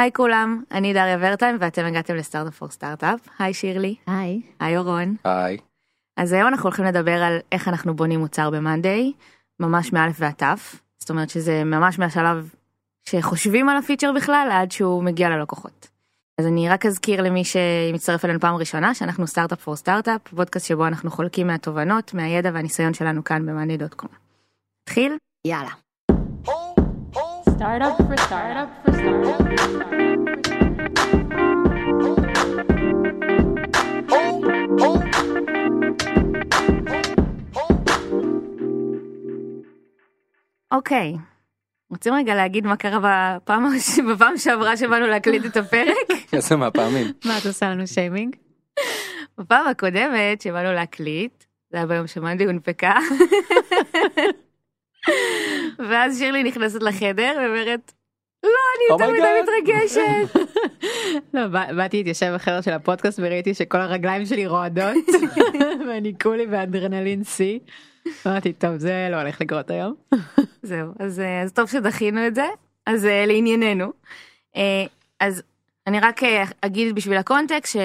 היי כולם, אני דריה ורטהיים ואתם הגעתם ל Startup for Startup. היי שירלי. היי. היי אורון. היי. אז היום אנחנו הולכים לדבר על איך אנחנו בונים מוצר במאנדיי, ממש מאלף ועד תף. זאת אומרת שזה ממש מהשלב שחושבים על הפיצ'ר בכלל עד שהוא מגיע ללקוחות. אז אני רק אזכיר למי שמצטרף אלינו פעם ראשונה שאנחנו Startup for Startup, פודקאסט שבו אנחנו חולקים מהתובנות, מהידע והניסיון שלנו כאן במאנדיי.קום. נתחיל? יאללה. Startup for startup for startup. אוקיי. רוצים רגע להגיד מה קרה בפעם, בפעם שעברה שבאנו להקליט את הפרק? איזה מהפעמים. מה את עושה לנו שיימינג? בפעם הקודמת שבאנו להקליט, זה היה ביום שמאנדיי הונפקה, ואז שירלי נכנסת לחדר ואומרת, לא, אני יותר מדי oh my god." מתרגשת. לא, בא- באתי להתיישב בחדר של הפודקאסט וראיתי שכל הרגליים שלי רועדות ואני כולי באדרנלין שיא. אמרתי טוב זה לא הולך לקרות היום. זהו, אז, אה, אז טוב שדחינו את זה, אז אה, לענייננו. אה, אז אני רק אגיד בשביל ה context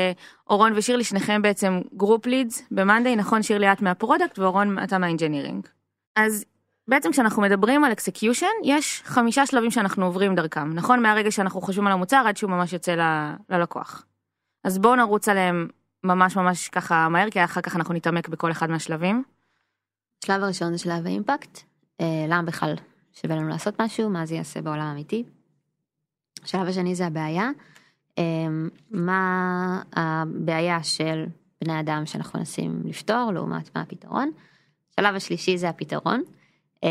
שאורון ושירלי שניכם בעצם group leads ב monday, נכון שירלי את מה product ואורון אתה מה engineering. אז בעצם כשאנחנו מדברים על execution יש חמישה שלבים שאנחנו עוברים דרכם, נכון? מהרגע שאנחנו חושבים על המוצר עד שהוא ממש יוצא ל- ללקוח. אז בואו נרוץ עליהם ממש ממש ככה מהר, כי אחר כך אנחנו נתעמק בכל אחד מהשלבים. השלב הראשון זה שלב ה impact. אה, למה בכלל שווה לנו לעשות משהו מה זה יעשה בעולם האמיתי. השלב השני זה הבעיה. אה, מה הבעיה של בני אדם שאנחנו מנסים לפתור לעומת מה הפתרון. השלב השלישי זה הפתרון. אה,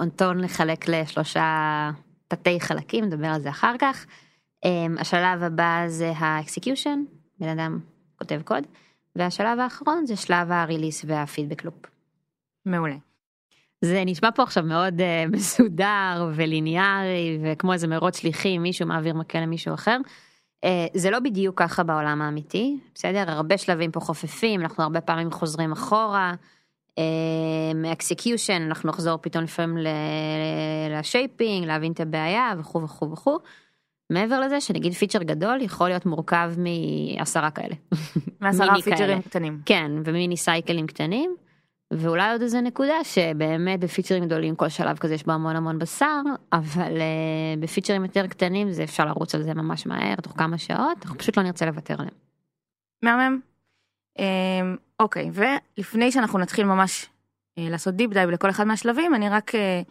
אותו נחלק לשלושה תתי חלקים נדבר על זה אחר כך. אה, השלב הבא זה ה execution בן אדם כותב קוד. והשלב האחרון זה שלב ה release וה feedback loop. מעולה. זה נשמע פה עכשיו מאוד אה, מסודר וליניארי וכמו איזה מרוץ שליחים מישהו מעביר מקל למישהו אחר. אה, זה לא בדיוק ככה בעולם האמיתי בסדר הרבה שלבים פה חופפים אנחנו הרבה פעמים חוזרים אחורה. מ execution אנחנו נחזור פתאום לפעמים ל shaping להבין את הבעיה וכו' וכו' וכו'. מעבר לזה שנגיד פיצ'ר גדול יכול להיות מורכב מעשרה כאלה. מעשרה פיצ'רים. קטנים. כן ומיני סייקלים קטנים. ואולי עוד איזה נקודה שבאמת בפיצ'רים גדולים כל שלב כזה יש בו המון המון בשר אבל אה, בפיצ'רים יותר קטנים זה אפשר לרוץ על זה ממש מהר תוך כמה שעות אנחנו פשוט לא נרצה לוותר עליהם. מהמם. אמ, אוקיי, ולפני שאנחנו נתחיל ממש אה, לעשות deep dive לכל אחד מהשלבים, אני רק אה,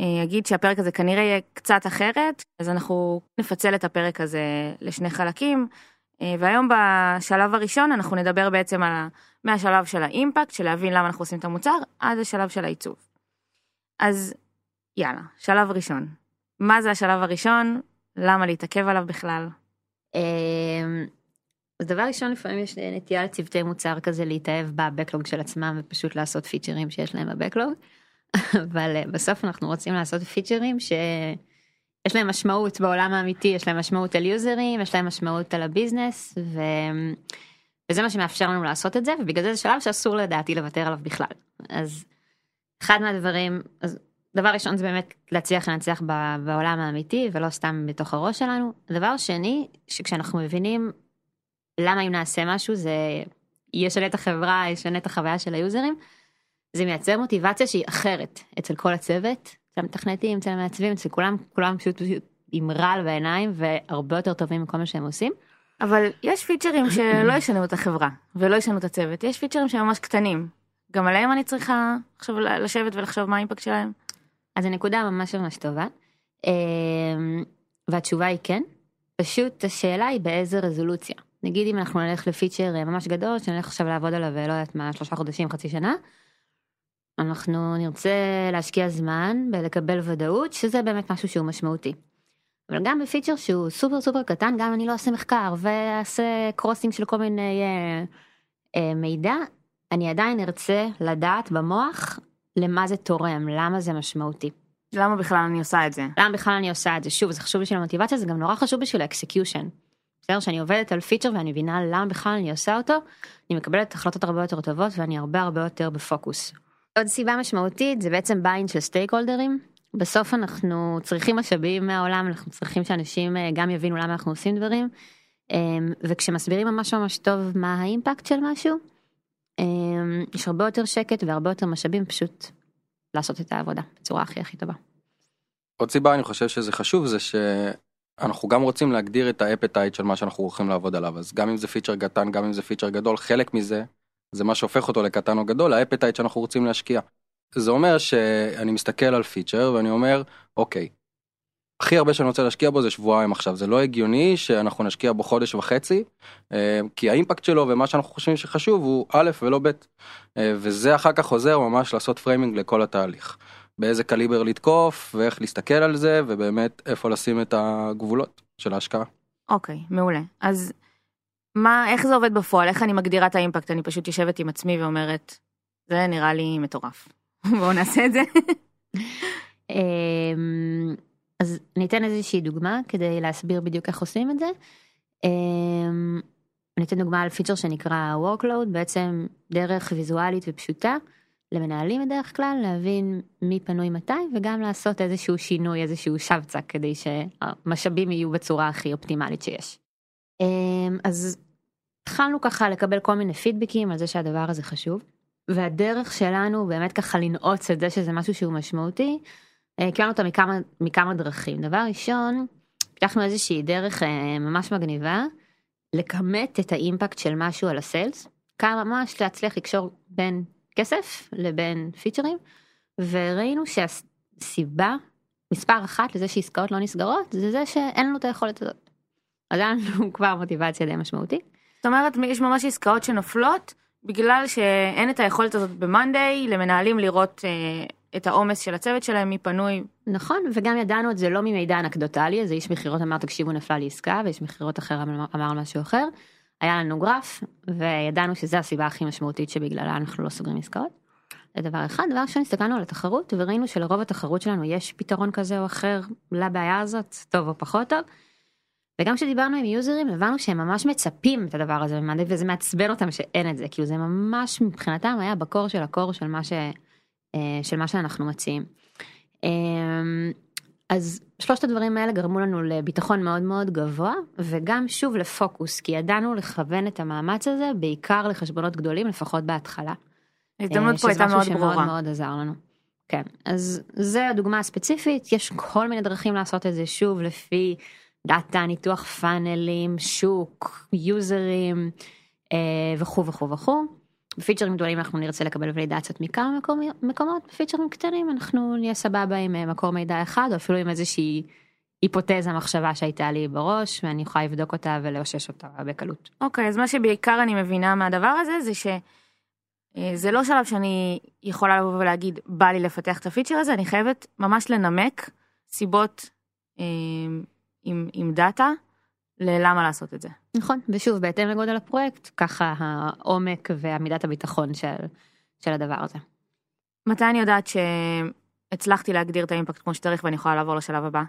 אה, אגיד שהפרק הזה כנראה יהיה קצת אחרת, אז אנחנו נפצל את הפרק הזה לשני חלקים, והיום בשלב הראשון אנחנו נדבר בעצם על. מהשלב של האימפקט, של להבין למה אנחנו עושים את המוצר, עד השלב של העיצוב. אז יאללה, שלב ראשון. מה זה השלב הראשון? למה להתעכב עליו בכלל? אז דבר ראשון לפעמים יש נטייה לצוותי מוצר כזה להתאהב בבקלוג של עצמם ופשוט לעשות פיצ'רים שיש להם בבקלוג. אבל אה, בסוף אנחנו רוצים לעשות פיצ'רים שיש להם משמעות בעולם האמיתי יש להם משמעות על יוזרים יש להם משמעות על הביזנס ו... וזה מה שמאפשר לנו לעשות את זה ובגלל זה זה שלב שאסור לדעתי לוותר עליו בכלל אז אחד מהדברים אז דבר ראשון זה באמת להצליח לנצח בעולם האמיתי ולא סתם בתוך הראש שלנו דבר שני שכשאנחנו מבינים למה אם נעשה משהו זה ישנה את החברה ישנה את החוויה של היוזרים. זה מייצר מוטיבציה שהיא אחרת אצל כל הצוות אצל המתכנתים אצל המעצבים אצל כולם כולם פשוט פשוט עם רעל בעיניים והרבה יותר טובים מכל מה שהם עושים. אבל יש פיצ'רים שלא ישנו את החברה ולא ישנו את הצוות, יש פיצ'רים שהם ממש קטנים. גם עליהם אני צריכה עכשיו לשבת ולחשוב מה האימפקט שלהם. אז הנקודה ממש ממש טובה. אמ, והתשובה היא כן. פשוט השאלה היא באיזה רזולוציה. נגיד אם אנחנו נלך לפיצ'ר אה, ממש גדול שנלך עכשיו לעבוד עליו ולא יודעת מה שלושה חודשים חצי שנה. אנחנו נרצה להשקיע זמן בלקבל ודאות שזה באמת משהו שהוא משמעותי. אבל גם בפיצ'ר שהוא סופר סופר קטן גם אני לא אעשה מחקר ואעשה crossing של כל מיני אה, אה, מידע אני עדיין ארצה לדעת במוח למה זה תורם למה זה משמעותי. למה בכלל אני עושה את זה? למה בכלל אני עושה את זה שוב זה חשוב בשביל המוטיבציה זה גם נורא חשוב בשביל ה execution. בסדר שאני עובדת על פיצ'ר ואני מבינה למה בכלל אני עושה אותו אני מקבלת החלטות הרבה יותר טובות ואני הרבה הרבה יותר בפוקוס. עוד סיבה משמעותית זה בעצם buy-in של stakeholder ים בסוף אנחנו צריכים משאבים מהעולם, אנחנו צריכים שאנשים אה, גם יבינו למה אנחנו עושים דברים, אה, וכשמסבירים ממש ממש טוב מה ה impact של משהו, אה, יש הרבה יותר שקט והרבה יותר משאבים פשוט לעשות את העבודה בצורה הכי הכי טובה. עוד סיבה אני חושב שזה חשוב זה שאנחנו גם רוצים להגדיר את ה appetite של מה שאנחנו הולכים לעבוד עליו אז גם אם זה פיצ'ר קטן גם אם זה פיצ'ר גדול חלק מזה זה מה שהופך אותו לקטן או גדול ה appetite שאנחנו רוצים להשקיע. זה אומר שאני מסתכל על פיצ'ר ואני אומר אוקיי. הכי הרבה שאני רוצה להשקיע בו זה שבועיים עכשיו זה לא הגיוני שאנחנו נשקיע בו חודש וחצי אה, כי ה impact שלו ומה שאנחנו חושבים שחשוב הוא א' ולא ב' אה, וזה אחר כך עוזר ממש לעשות framing לכל התהליך. באיזה קליבר לתקוף ואיך להסתכל על זה ובאמת איפה לשים את הגבולות של ההשקעה. אוקיי, מעולה. אז מה, איך זה עובד בפועל? איך אני מגדירה את ה impact? אני פשוט יושבת עם עצמי ואומרת, זה נראה לי מטורף. בואו נעשה את זה. אמ, אז ניתן איזושהי דוגמה כדי להסביר בדיוק איך עושים את זה. אמ, אני אתן דוגמה על פיצ'ר שנקרא workload בעצם דרך ויזואלית ופשוטה למנהלים בדרך כלל להבין מי פנוי מתי וגם לעשות איזשהו שינוי איזשהו שבצק כדי שהמשאבים יהיו בצורה הכי אופטימלית שיש. אמ, אז התחלנו ככה לקבל כל מיני פידבקים על זה שהדבר הזה חשוב. והדרך שלנו באמת ככה לנעוץ את זה שזה משהו שהוא משמעותי, אה, קיבלנו אותה מכמה, מכמה דרכים. דבר ראשון, פיתחנו איזושהי דרך אה, ממש מגניבה לכמת את האימפקט של משהו על הסיילס, כמה ממש להצליח לקשור בין כסף לבין פיצ'רים, וראינו שהסיבה מספר אחת לזה שעסקאות לא נסגרות זה זה שאין לנו את היכולת הזאת. אז היה לנו כבר מוטיבציה די משמעותית. זאת אומרת, יש ממש עסקאות שנופלות בגלל שאין את היכולת הזאת במאנדיי למנהלים לראות אה, את העומס של הצוות שלהם, מי פנוי. נכון, וגם ידענו את זה לא ממידע אנקדוטלי, איזה איש מכירות אמר תקשיבו נפלה לי עסקה, ואיש מכירות אחר אמר משהו אחר. היה לנו גרף, וידענו שזו הסיבה הכי משמעותית שבגללה אנחנו לא סוגרים עסקאות. זה דבר אחד. דבר ראשון, הסתכלנו על התחרות, וראינו שלרוב התחרות שלנו יש פתרון כזה או אחר לבעיה הזאת, טוב או פחות טוב. וגם כשדיברנו עם יוזרים הבנו שהם ממש מצפים את הדבר הזה וזה מעצבן אותם שאין את זה כאילו זה ממש מבחינתם היה בקור של הקור של מה ש... אה, של מה שאנחנו מציעים. אז שלושת הדברים האלה גרמו לנו לביטחון מאוד מאוד גבוה וגם שוב לפוקוס כי ידענו לכוון את המאמץ הזה בעיקר לחשבונות גדולים לפחות בהתחלה. ההזדמנות פה הייתה מאוד שזה משהו ברורה. שמאוד מאוד עזר לנו. כן אז זה הדוגמה הספציפית יש כל מיני דרכים לעשות את זה שוב לפי דאטה ניתוח פאנלים שוק יוזרים אה, וכו' וכו' וכו'. בפיצ'רים גדולים אנחנו נרצה לקבל ולידציות מכמה מקומות בפיצ'רים קטנים אנחנו נהיה סבבה עם אה, מקור מידע אחד או אפילו עם איזושהי היפותזה מחשבה שהייתה לי בראש ואני יכולה לבדוק אותה ולאושש אותה בקלות. אוקיי, אז מה שבעיקר אני מבינה מהדבר הזה זה שזה לא שלב שאני יכולה לבוא ולהגיד בא לי לפתח את הפיצ'ר הזה, אני חייבת ממש לנמק סיבות אה, עם, עם דאטה ללמה לעשות את זה. נכון ושוב בהתאם לגודל הפרויקט ככה העומק ועמידת הביטחון של, של הדבר הזה. מתי אני יודעת שהצלחתי להגדיר את האימפקט כמו שצריך ואני יכולה לעבור לשלב הבא?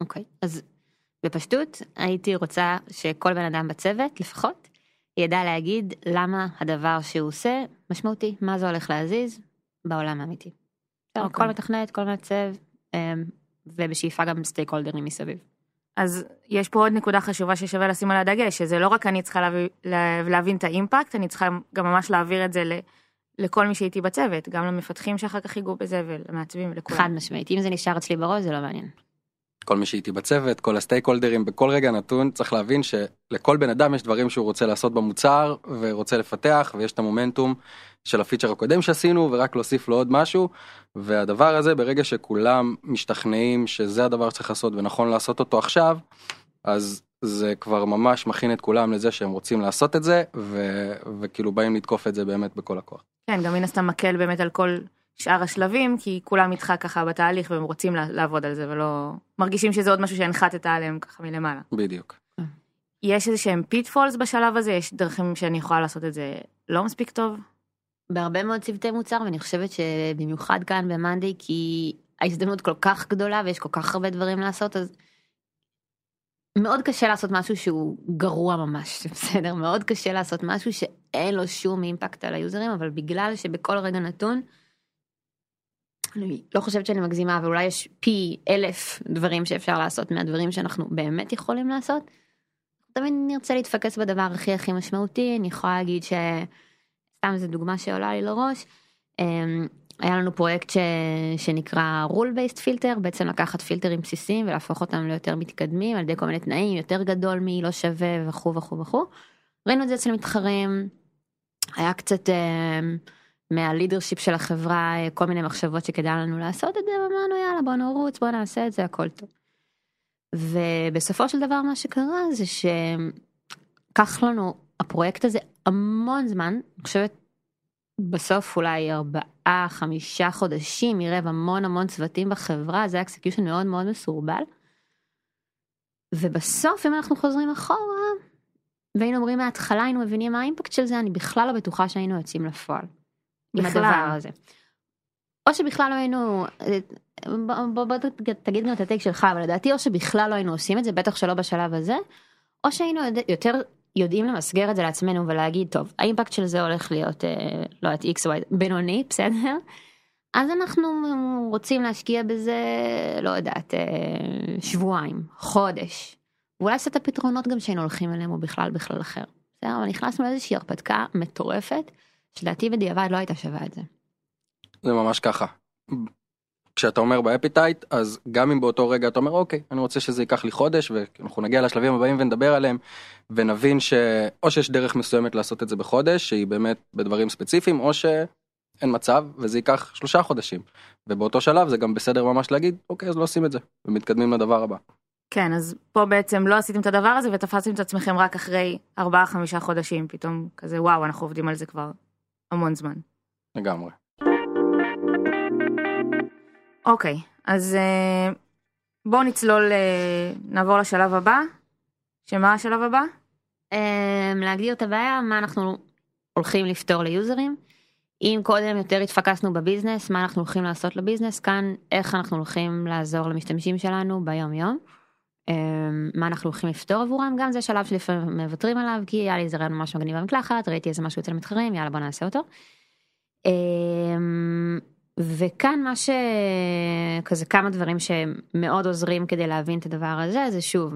אוקיי אז בפשטות הייתי רוצה שכל בן אדם בצוות לפחות ידע להגיד למה הדבר שהוא עושה משמעותי מה זה הולך להזיז בעולם האמיתי. אוקיי. כל מתכנת כל מעצב אמ, ובשאיפה גם סטייק הולדרים מסביב. אז יש פה עוד נקודה חשובה ששווה לשים עליה דגש, שזה לא רק אני צריכה להביא, לה- להבין את האימפקט, אני צריכה גם ממש להעביר את זה ל, לכל מי שהייתי בצוות, גם למפתחים שאחר כך ייגעו בזה ולמעצבים ולכולם. חד משמעית אם זה נשאר אצלי בראש זה לא מעניין. כל מי שאיתי בצוות כל הסטייק הולדרים בכל רגע נתון צריך להבין שלכל בן אדם יש דברים שהוא רוצה לעשות במוצר ורוצה לפתח ויש את המומנטום של הפיצ'ר הקודם שעשינו ורק להוסיף לו עוד משהו והדבר הזה ברגע שכולם משתכנעים שזה הדבר שצריך לעשות ונכון לעשות אותו עכשיו אז זה כבר ממש מכין את כולם לזה שהם רוצים לעשות את זה ו- וכאילו באים לתקוף את זה באמת בכל הכוח. כן, גם מן הסתם מקל באמת על כל שאר השלבים, כי כולם איתך ככה בתהליך והם רוצים לעבוד על זה ולא מרגישים שזה עוד משהו שהנחתת עליהם ככה מלמעלה. בדיוק. יש איזה שהם pitfalls בשלב הזה, יש דרכים שאני יכולה לעשות את זה לא מספיק טוב. בהרבה מאוד צוותי מוצר ואני חושבת שבמיוחד כאן במאנדי כי ההזדמנות כל כך גדולה ויש כל כך הרבה דברים לעשות אז מאוד קשה לעשות משהו שהוא גרוע ממש בסדר מאוד קשה לעשות משהו שאין לו שום אימפקט על היוזרים אבל בגלל שבכל רגע נתון אני לא חושבת שאני מגזימה, אבל אולי יש פי אלף דברים שאפשר לעשות מהדברים שאנחנו באמת יכולים לעשות. תמיד נרצה להתפקס בדבר הכי הכי משמעותי, אני יכולה להגיד ש... סתם איזה דוגמה שעולה לי לראש. אמ, היה לנו פרויקט ש... שנקרא rule based filter, בעצם לקחת פילטרים בסיסיים ולהפוך אותם ליותר מתקדמים על ידי כל מיני תנאים, יותר גדול מי לא שווה וכו' וכו' וכו'. ראינו את זה אצל מתחרים, היה קצת אה, מהלידרשיפ של החברה אה, כל מיני מחשבות שכדאי לנו לעשות את זה, ואמרנו יאללה בוא נרוץ בוא נעשה את זה הכל טוב. ובסופו של דבר מה שקרה זה שקח לנו הפרויקט הזה המון זמן, אני חושבת בסוף אולי ארבעה חמישה חודשים עירב המון המון צוותים בחברה זה execution מאוד מאוד מסורבל. ובסוף אם אנחנו חוזרים אחורה והיינו אומרים מההתחלה היינו מבינים מה ה impact של זה אני בכלל לא בטוחה שהיינו יוצאים לפועל. עם בכלל. הדבר הזה. או שבכלל לא היינו בוא, בוא, בוא תגיד גם את הטייק שלך אבל לדעתי או שבכלל לא היינו עושים את זה בטח שלא בשלב הזה או שהיינו יותר יודעים למסגר את זה לעצמנו ולהגיד טוב האימפקט של זה הולך להיות אה, לא יודעת x y בינוני בסדר. אז אנחנו רוצים להשקיע בזה לא יודעת אה, שבועיים חודש. ואולי את הפתרונות גם שהיינו הולכים אליהם או בכלל בכלל אחר. בסדר אבל נכנסנו לאיזושהי הרפתקה מטורפת שלדעתי בדיעבד לא הייתה שווה את זה. זה ממש ככה. כשאתה אומר ב appetite אז גם אם באותו רגע אתה אומר אוקיי אני רוצה שזה ייקח לי חודש ואנחנו נגיע לשלבים הבאים ונדבר עליהם ונבין שאו שיש דרך מסוימת לעשות את זה בחודש שהיא באמת בדברים ספציפיים או שאין מצב וזה ייקח שלושה חודשים ובאותו שלב זה גם בסדר ממש להגיד אוקיי אז לא עושים את זה ומתקדמים לדבר הבא. כן, אז פה בעצם לא עשיתם את הדבר הזה ותפסתם את עצמכם רק אחרי 4-5 חודשים, פתאום כזה וואו, אנחנו עובדים על זה כבר המון זמן. לגמרי. אוקיי, אז אה, בואו נצלול, אה, נעבור לשלב הבא. שמה השלב הבא? אמ, להגדיר את הבעיה מה אנחנו הולכים לפתור ליוזרים. אם קודם יותר התפקסנו בביזנס מה אנחנו הולכים לעשות לביזנס כאן איך אנחנו הולכים לעזור למשתמשים שלנו ביום יום. אמ, מה אנחנו הולכים לפתור עבורם גם זה שלב שלפעמים מוותרים עליו כי היה לי איזה רעיון ממש מגניב במקלחת ראיתי איזה משהו אצל המתחרים יאללה בוא נעשה אותו. אמ, וכאן מה שכזה כמה דברים שמאוד עוזרים כדי להבין את הדבר הזה זה שוב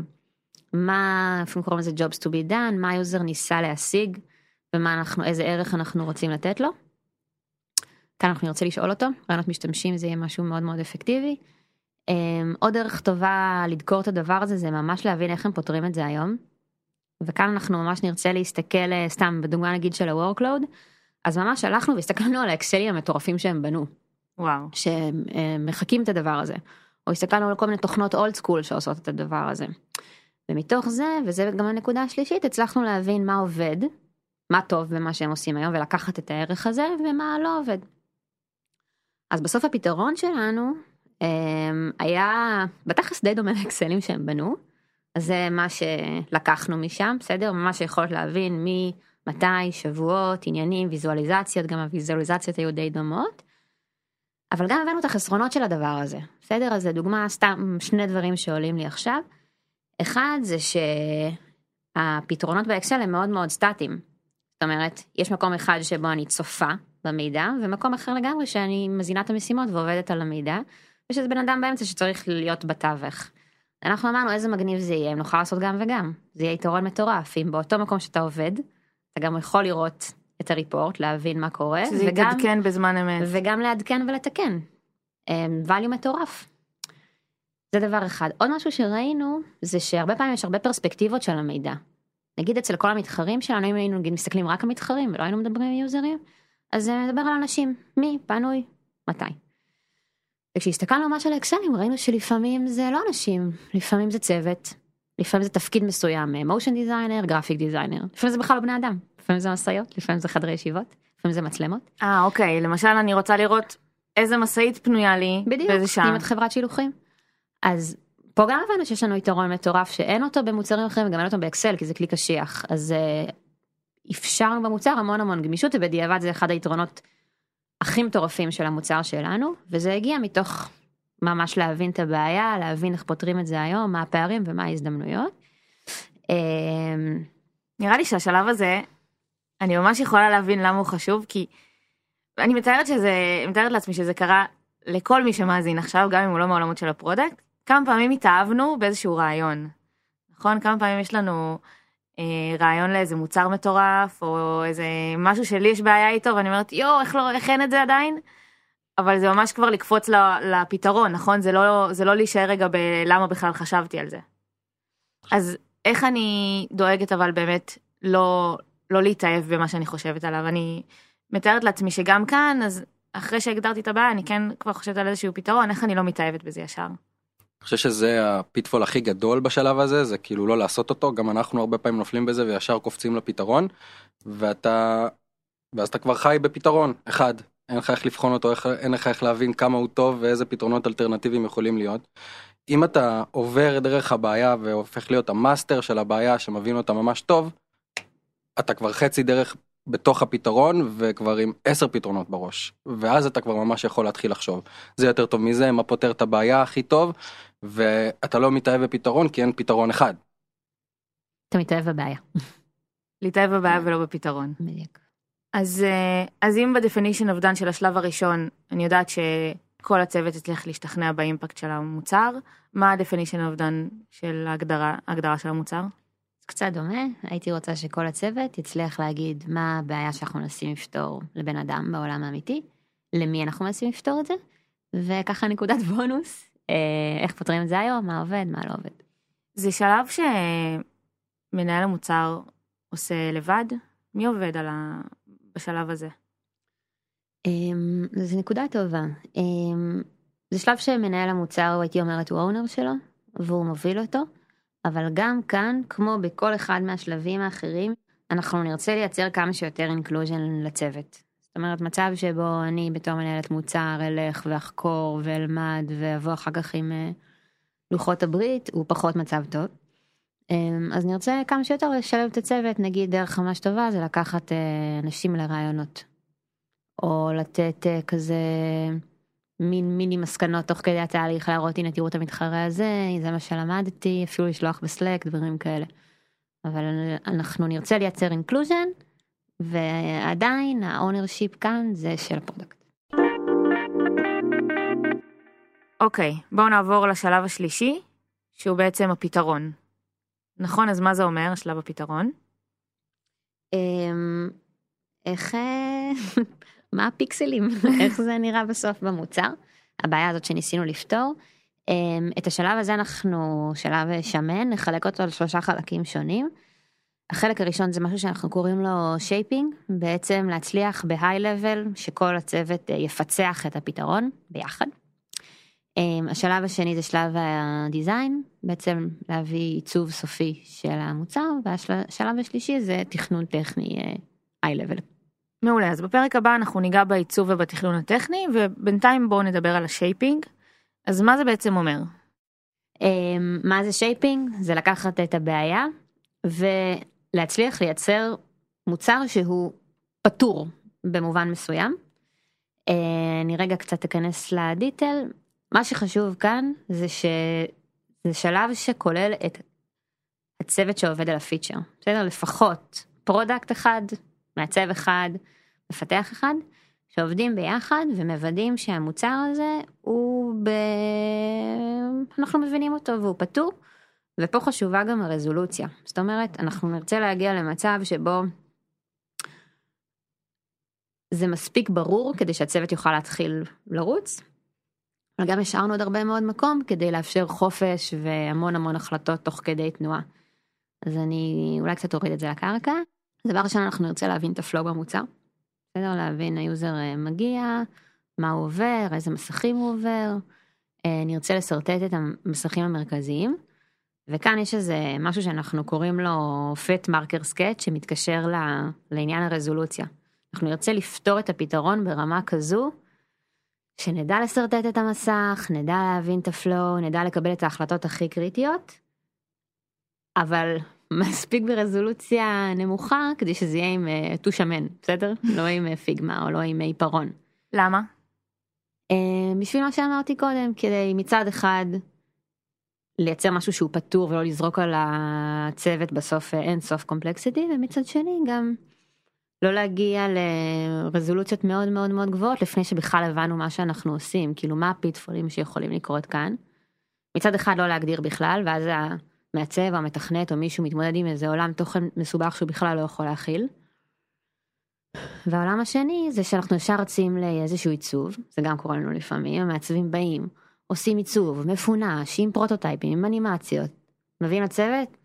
מה לפעמים קוראים לזה jobs to be done מה ה user ניסה להשיג ומה אנחנו איזה ערך אנחנו רוצים לתת לו. כאן אנחנו נרצה לשאול אותו ראיונות משתמשים זה יהיה משהו מאוד מאוד אפקטיבי. Um, עוד דרך טובה לדקור את הדבר הזה זה ממש להבין איך הם פותרים את זה היום. וכאן אנחנו ממש נרצה להסתכל אה, סתם בדוגמה נגיד של ה-workload אז ממש הלכנו והסתכלנו על האקסלים המטורפים שהם בנו וואו. שמחקים את הדבר הזה. או הסתכלנו על כל מיני תוכנות אולד סקול שעושות את הדבר הזה. ומתוך זה, וזה גם הנקודה השלישית, הצלחנו להבין מה עובד, מה טוב במה שהם עושים היום, ולקחת את הערך הזה, ומה לא עובד. אז בסוף הפתרון שלנו אמ, היה בתכלס די דומה לאקסלים שהם בנו, אז זה מה שלקחנו משם, בסדר? ממש יכולת להבין מי, מתי, שבועות, עניינים, ויזואליזציות, גם הוויזואליזציות היו די דומות. אבל גם הבאנו את החסרונות של הדבר הזה, בסדר? אז לדוגמה, סתם שני דברים שעולים לי עכשיו. אחד זה שהפתרונות באקסל הם מאוד מאוד סטטיים. זאת אומרת, יש מקום אחד שבו אני צופה במידע, ומקום אחר לגמרי שאני מזינה את המשימות ועובדת על המידע, ויש איזה בן אדם באמצע שצריך להיות בתווך. אנחנו אמרנו איזה מגניב זה יהיה, אם נוכל לעשות גם וגם. זה יהיה יתרון מטורף, אם באותו מקום שאתה עובד, אתה גם יכול לראות את הריפורט, להבין מה קורה, שזה יתעדכן בזמן אמת. וגם לעדכן ולתקן. אמ, value מטורף. זה דבר אחד. עוד משהו שראינו זה שהרבה פעמים יש הרבה פרספקטיבות של המידע. נגיד אצל כל המתחרים שלנו אם היינו נגיד מסתכלים רק על מתחרים ולא היינו מדברים עם יוזרים אז נדבר על אנשים מי פנוי מתי. וכשהסתכלנו ממש על האקסלים ראינו שלפעמים זה לא אנשים לפעמים זה צוות לפעמים זה תפקיד מסוים motion designer graphic designer לפעמים זה בכלל לא בני אדם לפעמים זה משאיות לפעמים זה חדרי ישיבות לפעמים זה מצלמות. אה, אוקיי, למשל אני רוצה לראות איזה משאית פנויה לי, בדיוק, באיזה שעה. אם את חברת שילוחים. אז פה גם הבנו שיש לנו יתרון מטורף שאין אותו במוצרים אחרים וגם אין אותו באקסל כי זה כלי קשיח אז uh, אפשרנו במוצר המון המון גמישות ובדיעבד זה אחד היתרונות הכי מטורפים של המוצר שלנו וזה הגיע מתוך ממש להבין את הבעיה להבין איך פותרים את זה היום מה הפערים ומה ההזדמנויות. אמ, נראה לי שהשלב הזה, אני ממש יכולה להבין למה הוא חשוב, כי אני מתארת שזה, מתארת לעצמי שזה קרה לכל מי שמאזין עכשיו, גם אם הוא לא מהעולמות של ה product, כמה פעמים התאהבנו באיזשהו רעיון. נכון? כמה פעמים יש לנו רעיון לאיזה מוצר מטורף, או איזה משהו שלי יש בעיה איתו, ואני אומרת, יואו, איך, לא, איך אין את זה עדיין? אבל זה ממש כבר לקפוץ לפתרון, נכון? זה לא, זה לא להישאר רגע בלמה בכלל חשבתי על זה. אז איך אני דואגת אבל באמת לא, לא להתאהב במה שאני חושבת עליו? אני מתארת לעצמי שגם כאן, אז אחרי שהגדרתי את הבעיה, אני כן כבר חושבת על איזשהו פתרון, איך אני לא מתאהבת בזה ישר. אני חושב שזה ה pitfall הכי גדול בשלב הזה זה כאילו לא לעשות אותו גם אנחנו הרבה פעמים נופלים בזה וישר קופצים לפתרון ואתה ואז אתה כבר חי בפתרון אחד אין לך איך לבחון אותו איך, אין לך איך להבין כמה הוא טוב ואיזה פתרונות אלטרנטיביים יכולים להיות. אם אתה עובר דרך הבעיה והופך להיות ה master של הבעיה שמבין אותה ממש טוב. אתה כבר חצי דרך בתוך הפתרון וכבר עם עשר פתרונות בראש ואז אתה כבר ממש יכול להתחיל לחשוב זה יותר טוב מזה מה פותר את הבעיה הכי טוב ואתה לא מתאהב בפתרון כי אין פתרון אחד. אתה מתאהב בבעיה. להתאהב בבעיה ולא בפתרון. בדיוק. אז, אה, אז אם ב definition of done של השלב הראשון, אני יודעת שכל הצוות הצליח להשתכנע ב impact של המוצר, מה ה definition of done של ההגדרה, ההגדרה של המוצר? קצת דומה, הייתי רוצה שכל הצוות יצליח להגיד מה הבעיה שאנחנו מנסים לפתור לבן אדם בעולם האמיתי, למי אנחנו מנסים לפתור את זה, וככה נקודת בונוס, איך פותרים את זה היום, מה עובד, מה לא עובד. זה שלב שמנהל המוצר עושה לבד? מי עובד על ה... בשלב הזה? אמ, זו נקודה טובה. אמ, זה שלב שמנהל המוצר, הייתי אומרת, הוא האונר שלו, והוא מוביל אותו, אבל גם כאן, כמו בכל אחד מהשלבים האחרים, אנחנו נרצה לייצר כמה שיותר אינקלוז'ן לצוות. זאת אומרת, מצב שבו אני בתור מנהלת מוצר אלך ואחקור ואלמד ואבוא אחר כך עם אה, לוחות הברית, הוא פחות מצב טוב. אמ, אז נרצה כמה שיותר לשלב את הצוות, נגיד דרך ממש טובה זה לקחת אה, אנשים לרעיונות. או לתת אה, כזה מין מיני מסקנות תוך כדי התהליך, להראות הנה תראו את המתחרה הזה, זה מה שלמדתי, אפילו לשלוח ב Slack, דברים כאלה. אבל אנחנו נרצה לייצר inclusion, ועדיין ה ownership כאן זה של ה product. אוקיי, בואו נעבור לשלב השלישי, שהוא בעצם הפתרון. נכון, אז מה זה אומר, שלב הפתרון? אמ, איך, מה הפיקסלים, איך זה נראה בסוף במוצר, הבעיה הזאת שניסינו לפתור. אמ, את השלב הזה אנחנו, שלב שמן, נחלק אותו לשלושה חלקים שונים. החלק הראשון זה משהו שאנחנו קוראים לו shaping, בעצם להצליח ב high level שכל הצוות אה, יפצח את הפתרון ביחד. אמ, השלב השני זה שלב ה design, בעצם להביא עיצוב סופי של המוצר, והשלב השלישי זה תכנון טכני high level. מעולה, אז בפרק הבא אנחנו ניגע בעיצוב ובתכנון הטכני, ובינתיים בואו נדבר על ה shaping. אז מה זה בעצם אומר? אמ, מה זה shaping? זה לקחת את הבעיה ולהצליח לייצר מוצר שהוא פתור במובן מסוים. אה, אני רגע קצת אכנס ל detail. מה שחשוב כאן זה שזה שלב שכולל את הצוות שעובד על ה feature. בסדר? לפחות product אחד, מעצב אחד, מפתח אחד, שעובדים ביחד ומוודאים שהמוצר הזה הוא ב... אנחנו מבינים אותו והוא פתור. ופה חשובה גם הרזולוציה. זאת אומרת, אנחנו נרצה להגיע למצב שבו זה מספיק ברור כדי שהצוות יוכל להתחיל לרוץ, אבל גם השארנו עוד הרבה מאוד מקום כדי לאפשר חופש והמון המון החלטות תוך כדי תנועה. אז אני אולי קצת אוריד את זה לקרקע. דבר ראשון אנחנו נרצה להבין את ה flow במוצר. בסדר? להבין ה user אה, מגיע, מה הוא עובר, איזה מסכים הוא עובר. אה, נרצה לשרטט את המסכים המרכזיים. וכאן יש איזה משהו שאנחנו קוראים לו fat marker sketch שמתקשר לעניין הרזולוציה. אנחנו נרצה לפתור את הפתרון ברמה כזו שנדע לשרטט את המסך, נדע להבין את ה flow, נדע לקבל את ההחלטות הכי קריטיות, אבל מספיק ברזולוציה נמוכה כדי שזה יהיה עם uh, טוש שמן, בסדר? לא עם uh, פיגמה או לא עם עיפרון. למה? Uh, בשביל מה שאמרתי קודם, כדי מצד אחד לייצר משהו שהוא פתור ולא לזרוק על הצוות בסוף אין סוף קומפלקסיטי, ומצד שני גם לא להגיע לרזולוציות מאוד מאוד מאוד גבוהות לפני שבכלל הבנו מה שאנחנו עושים, כאילו מה הפיטפולים שיכולים לקרות כאן. מצד אחד לא להגדיר בכלל, ואז המעצב או המתכנת או מישהו מתמודד עם איזה עולם תוכן מסובך שהוא בכלל לא יכול להכיל. והעולם השני זה שאנחנו ישר רצים לאיזשהו עיצוב, זה גם קורה לנו לפעמים, המעצבים באים, עושים עיצוב מפונש עם פרוטוטייפים, עם אנימציות, מביאים לצוות,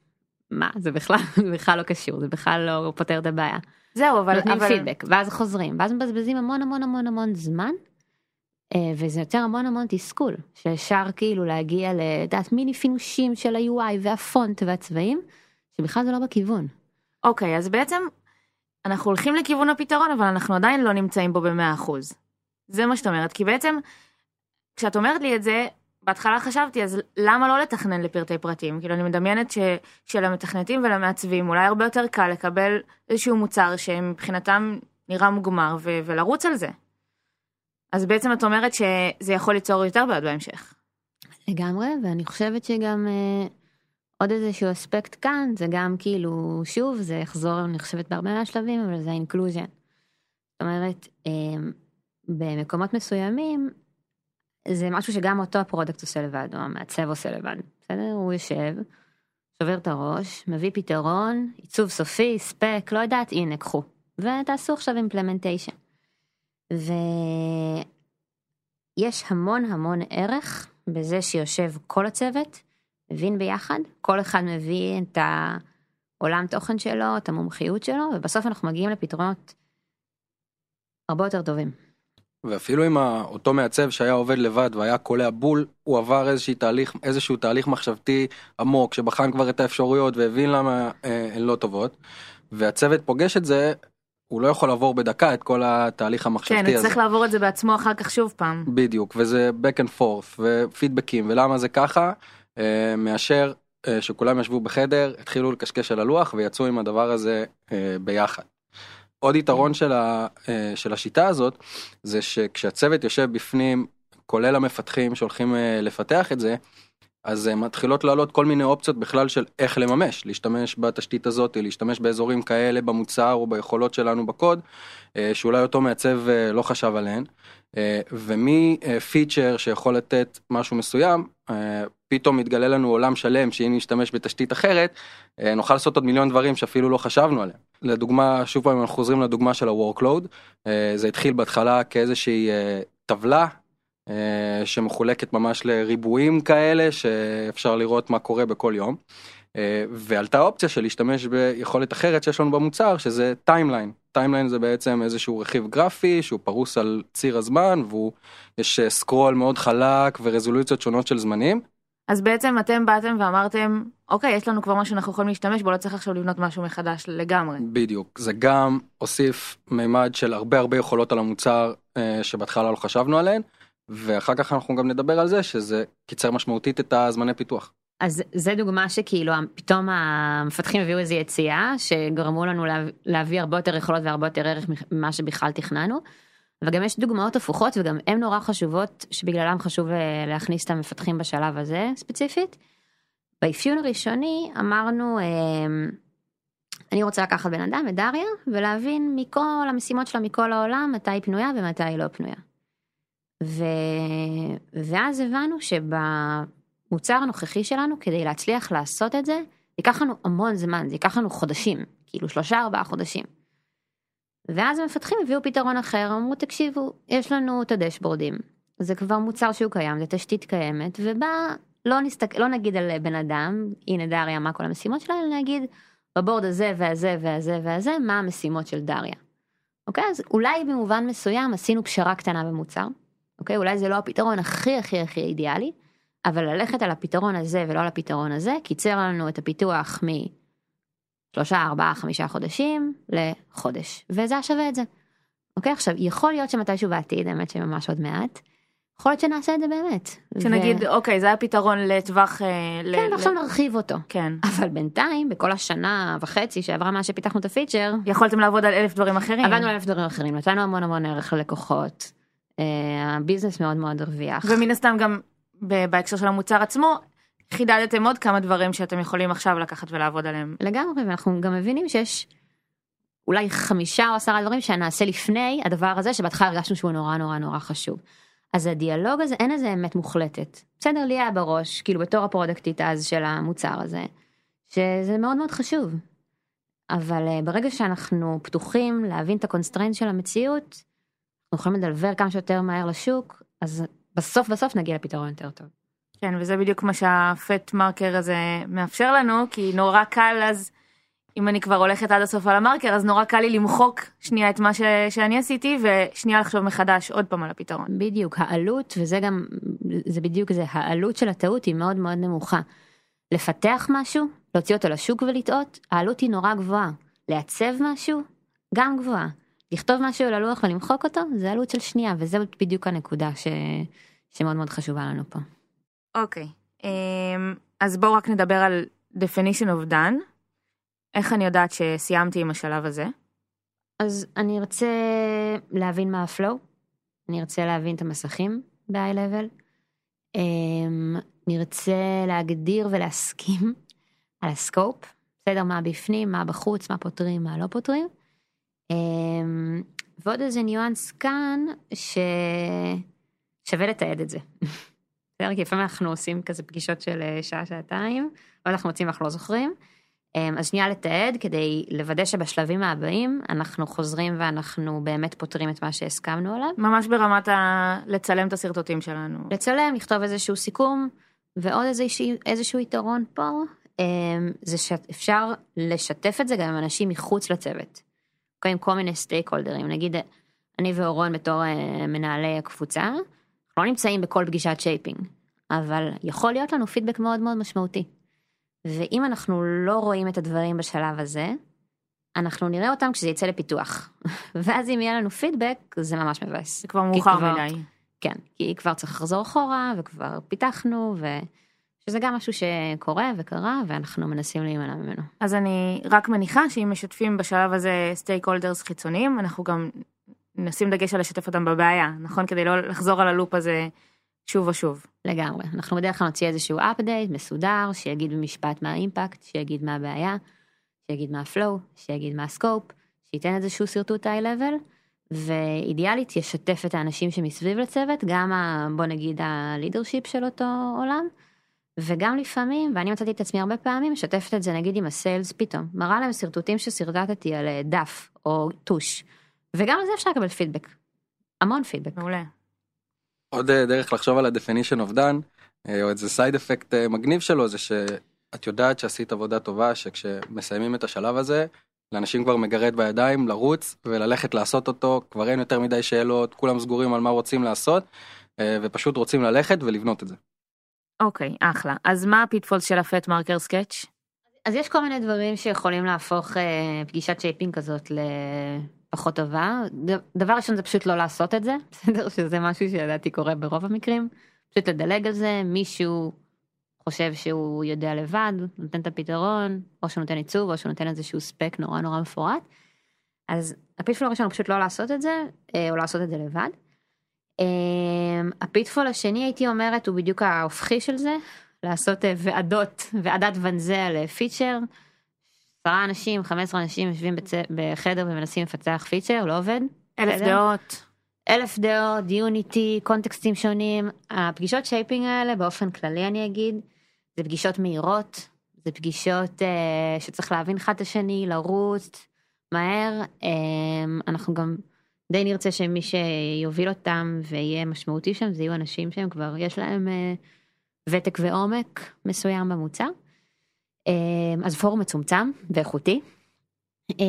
מה זה בכלל זה בכלל לא קשור זה בכלל לא פותר את הבעיה. זהו, אבל... נותנים אבל... פידבק ואז חוזרים ואז מבזבזים המון המון המון המון זמן. אה, וזה יותר המון המון תסכול שאפשר כאילו להגיע לדעת מיני פינושים של ה-UI והפונט והצבעים שבכלל זה לא בכיוון. אוקיי, אז בעצם אנחנו הולכים לכיוון הפתרון, אבל אנחנו עדיין לא נמצאים בו במאה אחוז. זה מה שאת אומרת, כי בעצם, כשאת אומרת לי את זה, בהתחלה חשבתי, אז למה לא לתכנן לפרטי פרטים? כאילו, אני מדמיינת ש, שלמתכנתים ולמעצבים אולי הרבה יותר קל לקבל איזשהו מוצר שמבחינתם נראה מוגמר ו, ולרוץ על זה. אז בעצם את אומרת שזה יכול ליצור יותר בעיות בהמשך. לגמרי ואני חושבת שגם אה, עוד איזשהו אספקט כאן זה גם כאילו שוב זה יחזור אני חושבת בהרבה מהשלבים אבל זה ה inclusion. זאת אומרת אה, במקומות מסוימים זה משהו שגם אותו ה product עושה לבד או המעצב עושה לבד בסדר הוא יושב. שובר את הראש מביא פתרון עיצוב סופי ספק לא יודעת הנה קחו ותעשו עכשיו אימפלמנטיישן. ויש המון המון ערך בזה שיושב כל הצוות, מבין ביחד, כל אחד מביא את העולם תוכן שלו, את המומחיות שלו, ובסוף אנחנו מגיעים לפתרונות הרבה יותר טובים. ואפילו אם אותו מעצב שהיה עובד לבד והיה קולע בול, הוא עבר איזשהו תהליך, איזשהו תהליך מחשבתי עמוק, שבחן כבר את האפשרויות והבין למה אה, הן לא טובות, והצוות פוגש את זה, הוא לא יכול לעבור בדקה את כל התהליך המחשבתי כן, הזה. צריך לעבור את זה בעצמו אחר כך שוב פעם. בדיוק, וזה back and forth ופידבקים ולמה זה ככה, אה, מאשר אה, שכולם ישבו בחדר, התחילו לקשקש על הלוח ויצאו עם הדבר הזה אה, ביחד. עוד יתרון של, ה, אה, של השיטה הזאת זה שכשהצוות יושב בפנים כולל המפתחים שהולכים אה, לפתח את זה אז אה, מתחילות לעלות כל מיני אופציות בכלל של איך לממש להשתמש בתשתית הזאת להשתמש באזורים כאלה במוצר או ביכולות שלנו בקוד שאולי אותו מעצב לא חשב עליהן ומ feature שיכול לתת משהו מסוים אה, פתאום מתגלה לנו עולם שלם שאם נשתמש בתשתית אחרת אה, נוכל לעשות עוד מיליון דברים שאפילו לא חשבנו עליהם. לדוגמה שוב פעם אנחנו חוזרים לדוגמה של ה-workload אה, זה התחיל בהתחלה כאיזושהי אה, טבלה אה, שמחולקת ממש לריבועים כאלה שאפשר לראות מה קורה בכל יום. אה, ועלתה אופציה של להשתמש ביכולת אחרת שיש לנו במוצר שזה timeline. timeline זה בעצם איזשהו רכיב גרפי שהוא פרוס על ציר הזמן והוא יש אה, סקרול מאוד חלק ורזולוציות שונות של זמנים. אז בעצם אתם באתם ואמרתם, אוקיי, יש לנו כבר משהו שאנחנו יכולים להשתמש בו, לא צריך עכשיו לבנות משהו מחדש לגמרי. בדיוק זה גם הוסיף מימד של הרבה הרבה יכולות על המוצר אה, שבהתחלה לא חשבנו עליהן ואחר כך אנחנו גם נדבר על זה שזה קיצר משמעותית את הזמני פיתוח. אז זה דוגמה שכאילו פתאום המפתחים הביאו איזו יציאה שגרמו לנו לה, להביא הרבה יותר יכולות והרבה יותר ערך ממה שבכלל תכננו. וגם יש דוגמאות הפוכות וגם הן נורא חשובות שבגללם חשוב אה, להכניס את המפתחים בשלב הזה ספציפית. באפיון הראשוני אמרנו אה, אני רוצה לקחת בן אדם את דריה ולהבין מכל המשימות שלה מכל העולם מתי היא פנויה ומתי היא לא פנויה. ו... ואז הבנו שבמוצר הנוכחי שלנו כדי להצליח לעשות את זה ייקח לנו המון זמן זה ייקח לנו חודשים כאילו שלושה ארבעה חודשים. ואז המפתחים הביאו פתרון אחר אמרו תקשיבו יש לנו את הדשבורדים זה כבר מוצר שהוא קיים זה תשתית קיימת ובה לא נסתכל לא נגיד על בן אדם הנה דריה מה כל המשימות שלה אלא נגיד בבורד הזה והזה והזה והזה מה המשימות של דריה. אוקיי אז אולי במובן מסוים עשינו פשרה קטנה במוצר אוקיי אולי זה לא הפתרון הכי הכי הכי אידיאלי אבל ללכת על הפתרון הזה ולא על הפתרון הזה קיצר לנו את הפיתוח מ... שלושה, ארבעה, חמישה חודשים לחודש, וזה היה שווה את זה. אוקיי, עכשיו, יכול להיות שמתישהו בעתיד, האמת שממש עוד מעט, יכול להיות שנעשה את זה באמת. שנגיד, ו... אוקיי, זה היה פתרון לטווח... אה, ל- כן, ל- עכשיו נרחיב אותו. כן. אבל בינתיים, בכל השנה וחצי שעברה מאז שפיתחנו את הפיצ'ר, יכולתם לעבוד על אלף דברים אחרים. עבדנו על אלף דברים אחרים, נתנו המון המון ערך ללקוחות, אה, הביזנס מאוד מאוד הרוויח. ומן הסתם גם בהקשר של המוצר עצמו, חידדתם עוד כמה דברים שאתם יכולים עכשיו לקחת ולעבוד עליהם. לגמרי, ואנחנו גם מבינים שיש אולי חמישה או עשרה דברים שנעשה לפני הדבר הזה שבהתחלה הרגשנו שהוא נורא נורא נורא חשוב. אז הדיאלוג הזה אין איזה אמת מוחלטת. בסדר לי היה בראש כאילו בתור ה productית אז של המוצר הזה שזה מאוד מאוד חשוב. אבל אה, ברגע שאנחנו פתוחים להבין את ה constraint של המציאות אנחנו יכולים ל deliver כמה שיותר מהר לשוק אז בסוף בסוף נגיע לפתרון יותר טוב. כן, וזה בדיוק מה שהפט מרקר הזה מאפשר לנו, כי נורא קל אז, אם אני כבר הולכת עד הסוף על המרקר, אז נורא קל לי למחוק שנייה את מה ש... שאני עשיתי, ושנייה לחשוב מחדש עוד פעם על הפתרון. בדיוק העלות וזה גם זה בדיוק זה העלות של הטעות היא מאוד מאוד נמוכה. לפתח משהו להוציא אותו לשוק ולטעות העלות היא נורא גבוהה לעצב משהו גם גבוהה לכתוב משהו על הלוח ולמחוק אותו זה עלות של שנייה וזה בדיוק הנקודה ש... שמאוד מאוד חשובה לנו פה. אוקיי, אמ, אז בואו רק נדבר על definition of done. איך אני יודעת שסיימתי עם השלב הזה? אז אני ארצה להבין מה הפלואו, אני ארצה להבין את המסכים ב-high level, אמ, נרצה להגדיר ולהסכים על הסקופ, בסדר מה בפנים, מה בחוץ, מה פותרים, מה לא פותרים. אמ, ועוד איזה ניואנס כאן ששווה לתעד את זה. בסדר? כי לפעמים אנחנו עושים כזה פגישות של אה, שעה שעתיים, ואז אנחנו מוצאים אנחנו לא זוכרים. אמ, אז שנייה לתעד כדי לוודא שבשלבים הבאים אנחנו חוזרים ואנחנו באמת פותרים את מה שהסכמנו עליו. ממש ברמת ה... לצלם את השרטוטים שלנו. לצלם, לכתוב איזשהו סיכום, ועוד איזשהו, איזשהו יתרון פה, אמ, זה שאפשר לשתף את זה גם עם אנשים מחוץ לצוות. עם כל מיני stakeholder ים, נגיד אני ואורון בתור אה, מנהלי הקבוצה, אנחנו לא נמצאים בכל פגישת shaping, אבל יכול להיות לנו פידבק מאוד מאוד משמעותי. ואם אנחנו לא רואים את הדברים בשלב הזה, אנחנו נראה אותם כשזה יצא לפיתוח. ואז אם יהיה לנו פידבק, זה ממש מבאס. זה כבר מאוחר כבר- מדי. כן, כי כבר צריך לחזור אחורה, וכבר פיתחנו, ושזה גם משהו שקורה וקרה, ואנחנו מנסים להימנע ממנו. אז אני רק מניחה שאם משתפים בשלב הזה stakeholders חיצוניים, אנחנו גם נשים דגש על לשתף אותם בבעיה, נכון? כדי לא לחזור על ה loop הזה שוב ושוב. לגמרי. אנחנו בדרך כלל נוציא איזשהו update מסודר, שיגיד במשפט מה ה impact, שיגיד מה הבעיה, שיגיד מה ה flow, שיגיד מה ה scope, שייתן איזשהו שרטוט high-level, ואידיאלית ישתף את האנשים שמסביב לצוות, גם ה, בוא נגיד ה leadership של אותו עולם, וגם לפעמים, ואני מצאתי את עצמי הרבה פעמים, משתפת את זה נגיד עם ה sales פתאום, מראה להם שרטוטים ששרטטתי על אה, דף או טוש, וגם על זה אפשר לקבל פידבק. המון פידבק. מעולה. עוד אה, דרך לחשוב על ה-definition of done, אה, או איזה side effect מגניב שלו, זה שאת יודעת שעשית עבודה טובה, שכשמסיימים את השלב הזה, לאנשים כבר מגרד בידיים לרוץ וללכת לעשות אותו, כבר אין יותר מדי שאלות, כולם סגורים על מה רוצים לעשות, ופשוט רוצים ללכת ולבנות את זה. אוקיי, אחלה. אז מה ה pitfalls של ה fat marker sketch? אז יש כל מיני דברים שיכולים להפוך אה, פגישת shaping כזאת לפחות טובה. דבר ראשון זה פשוט לא לעשות את זה, בסדר? שזה משהו שלדעתי קורה ברוב המקרים. פשוט לדלג על זה, מישהו חושב שהוא יודע לבד, נותן את הפתרון, או שהוא נותן עיצוב, או שהוא נותן איזשהו spec נורא נורא מפורט. אז ה pitfall הראשון הוא פשוט לא לעשות את זה, אה, או לעשות את זה לבד. אה, ה pitfall השני הייתי אומרת הוא בדיוק ההופכי של זה, לעשות אה, ועדות, ועידת ואנזה על אה, feature. עשרה אנשים, 15 אנשים יושבים בצ... בחדר ומנסים לפצח feature, לא עובד. אלף בסדר? דעות. אלף דעות, דיון איטי, context ים שונים. הפגישות shaping האלה באופן כללי אני אגיד, זה פגישות מהירות, זה פגישות אה, שצריך להבין אחד את השני, לרוץ מהר. אה, אנחנו גם די נרצה שמי שיוביל אותם ויהיה משמעותי שם, זה יהיו אנשים שהם כבר, יש להם אה, ותק ועומק מסוים במוצר. אה, אז פורום מצומצם ואיכותי. אה,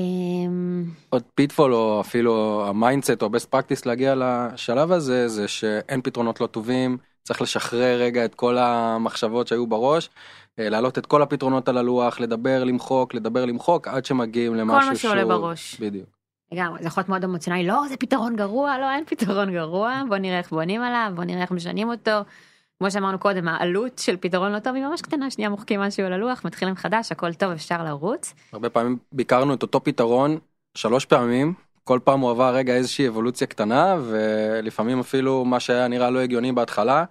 עוד pitfall או אפילו ה mindset או best practice להגיע לשלב הזה זה שאין פתרונות לא טובים צריך לשחרר רגע את כל המחשבות שהיו בראש להעלות את כל הפתרונות על הלוח לדבר למחוק לדבר למחוק עד שמגיעים למשהו מה שעולה שהוא- בראש. בדיוק. לגמרי, זה יכול להיות מאוד אמוציונלי, לא, זה פתרון גרוע, לא, אין פתרון גרוע, בוא נראה איך בונים עליו, בוא נראה איך משנים אותו. כמו שאמרנו קודם, העלות של פתרון לא טוב היא ממש קטנה, שנייה מוחקים משהו על הלוח, מתחילים חדש, הכל טוב, אפשר לרוץ. הרבה פעמים ביקרנו את אותו פתרון שלוש פעמים כל פעם הוא עבר רגע איזושהי אבולוציה קטנה ולפעמים אפילו מה שהיה נראה לא הגיוני בהתחלה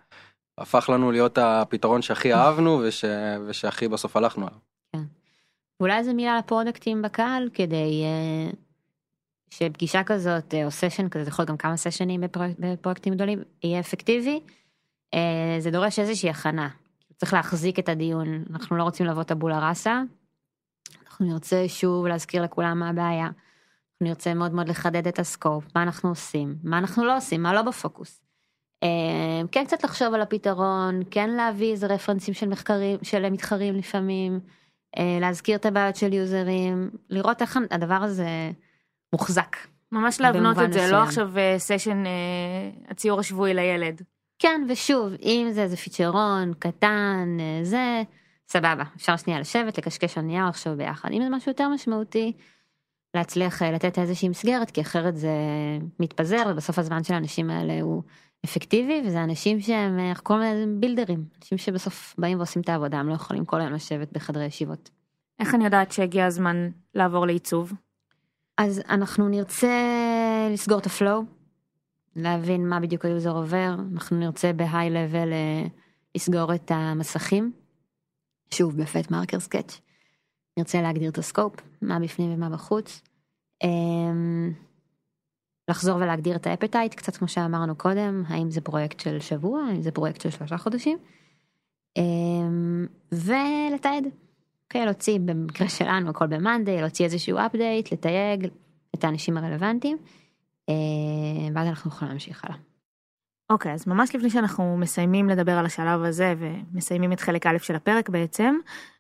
הפך לנו להיות הפתרון שהכי אהבנו וש... ושהכי בסוף הלכנו עליו. ואולי איזה מילה לפרודקטים בקהל, כדי uh, שפגישה כזאת אה, או סשן כזה, זה יכול להיות גם כמה סשנים בפרויקט, בפרויקטים גדולים, יהיה אפקטיבי, אה, זה דורש איזושהי הכנה. צריך להחזיק את הדיון, אנחנו לא רוצים לבוא טבולה ראסה. אנחנו נרצה שוב להזכיר לכולם מה הבעיה. אנחנו נרצה מאוד מאוד לחדד את הסקופ, מה אנחנו עושים, מה אנחנו לא עושים, מה לא בפוקוס. אה, כן קצת לחשוב על הפתרון, כן להביא איזה רפרנסים של מחקרים, של מתחרים לפעמים, להזכיר את הבעיות של יוזרים, לראות איך הדבר הזה מוחזק. ממש להבנות את זה, מסוים. לא עכשיו סשן הציור השבועי לילד. כן, ושוב, אם זה איזה פיצ'רון קטן, אה, זה, סבבה, אפשר שנייה לשבת, לקשקש על נייר, לחשוב ביחד. אם זה משהו יותר משמעותי, להצליח אה, לתת איזושהי מסגרת, כי אחרת זה מתפזר, ובסוף הזמן של האנשים האלה הוא אפקטיבי, וזה אנשים שהם, אה, אנחנו קוראים להם builder ים, אנשים שבסוף באים ועושים את העבודה, הם לא יכולים כל היום לשבת בחדרי ישיבות. איך אני יודעת שהגיע הזמן לעבור לעיצוב? אז אנחנו נרצה לסגור את ה flow, להבין מה בדיוק ה user עובר, אנחנו נרצה ב high level לסגור את המסכים, שוב ב fat marker sketch, נרצה להגדיר את ה scope, מה בפנים ומה בחוץ, אמ, לחזור ולהגדיר את ה appetite, קצת כמו שאמרנו קודם, האם זה פרויקט של שבוע, האם זה פרויקט של שלושה חודשים, אמ, ולתעד. אוקיי, להוציא במקרה שלנו הכל ב monday, להוציא איזשהו update, לתייג את האנשים הרלוונטיים, אה, ואז אנחנו יכולים להמשיך הלאה. אוקיי, אז ממש לפני שאנחנו מסיימים לדבר על השלב הזה ומסיימים את חלק א' של הפרק בעצם,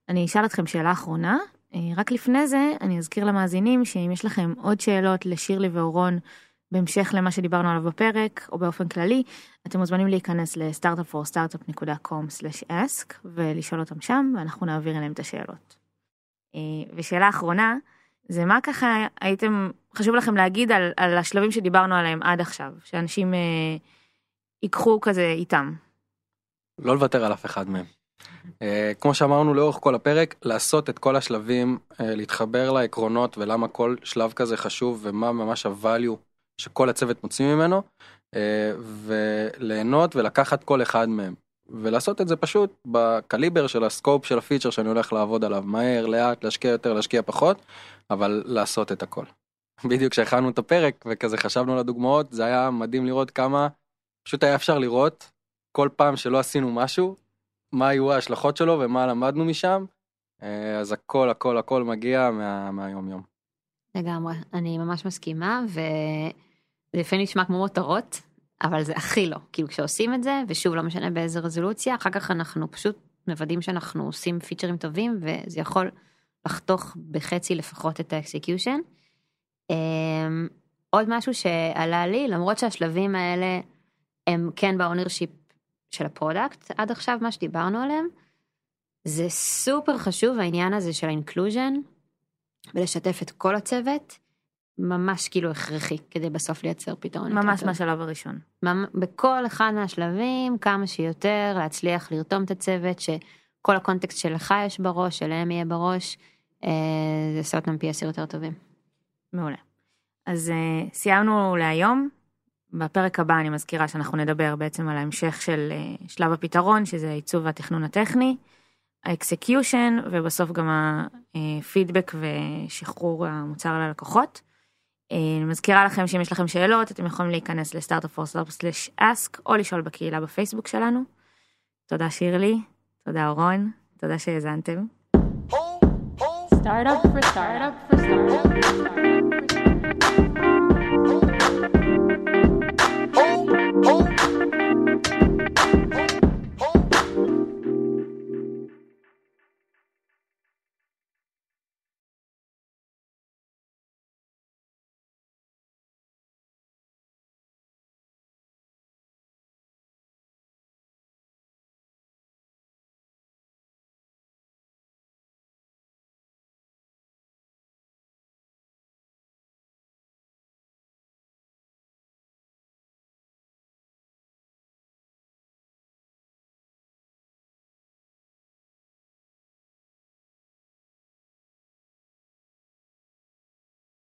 אני אשאל אתכם שאלה אחרונה. אה, רק לפני זה, אני אזכיר למאזינים שאם יש לכם עוד שאלות לשירלי ואורון בהמשך למה שדיברנו עליו בפרק, או באופן כללי, אתם מוזמנים להיכנס ל-startupforstartup.com/ask ולשאול אותם שם, ואנחנו נעביר אליהם את השאלות. אה, ושאלה אחרונה, זה מה ככה הייתם, חשוב לכם להגיד על, על השלבים שדיברנו עליהם עד עכשיו, שאנשים אה, ייקחו כזה איתם. לא לוותר על אף אחד מהם. אה, כמו שאמרנו לאורך כל הפרק, לעשות את כל השלבים, אה, להתחבר לעקרונות ולמה כל שלב כזה חשוב ומה ממש הvalue שכל הצוות מוציא ממנו, אה, וליהנות ולקחת כל אחד מהם. ולעשות את זה פשוט בקליבר של הסקופ של הפיצ'ר שאני הולך לעבוד עליו מהר לאט להשקיע יותר להשקיע פחות אבל לעשות את הכל. בדיוק כשהכנו את הפרק וכזה חשבנו על הדוגמאות זה היה מדהים לראות כמה פשוט היה אפשר לראות כל פעם שלא עשינו משהו מה היו ההשלכות שלו ומה למדנו משם אה, אז הכל הכל הכל מגיע מה, מהיום יום. לגמרי, אני ממש מסכימה, וזה לפעמים נשמע כמו מותרות, אבל זה הכי לא. כאילו כשעושים את זה, ושוב לא משנה באיזה רזולוציה, אחר כך אנחנו פשוט מוודאים שאנחנו עושים feature ים טובים, וזה יכול לחתוך בחצי לפחות את ה execution. אמ, עוד משהו שעלה לי, למרות שהשלבים האלה הם כן ב ownership של ה product עד עכשיו, מה שדיברנו עליהם, זה סופר חשוב העניין הזה של ה inclusion, ולשתף את כל הצוות, ממש כאילו הכרחי כדי בסוף לייצר פתרון. ממש. מהשלב הראשון. בכל אחד מהשלבים כמה שיותר להצליח לרתום את הצוות שכל ה context שלך יש בראש שלהם יהיה בראש אה, זה עושה אותם פי עשר יותר טובים. מעולה. אז אה, סיימנו להיום. בפרק הבא אני מזכירה שאנחנו נדבר בעצם על ההמשך של אה, שלב הפתרון, שזה עיצוב והתכנון הטכני, ה execution, ובסוף גם הפידבק ושחרור המוצר ללקוחות. אה, אני מזכירה לכם שאם יש לכם שאלות, אתם יכולים להיכנס ל startup-for/ask או לשאול בקהילה בפייסבוק שלנו. תודה שירלי, תודה אורון, תודה שהאזנתם. Startup for startup for startup. for startup. oh.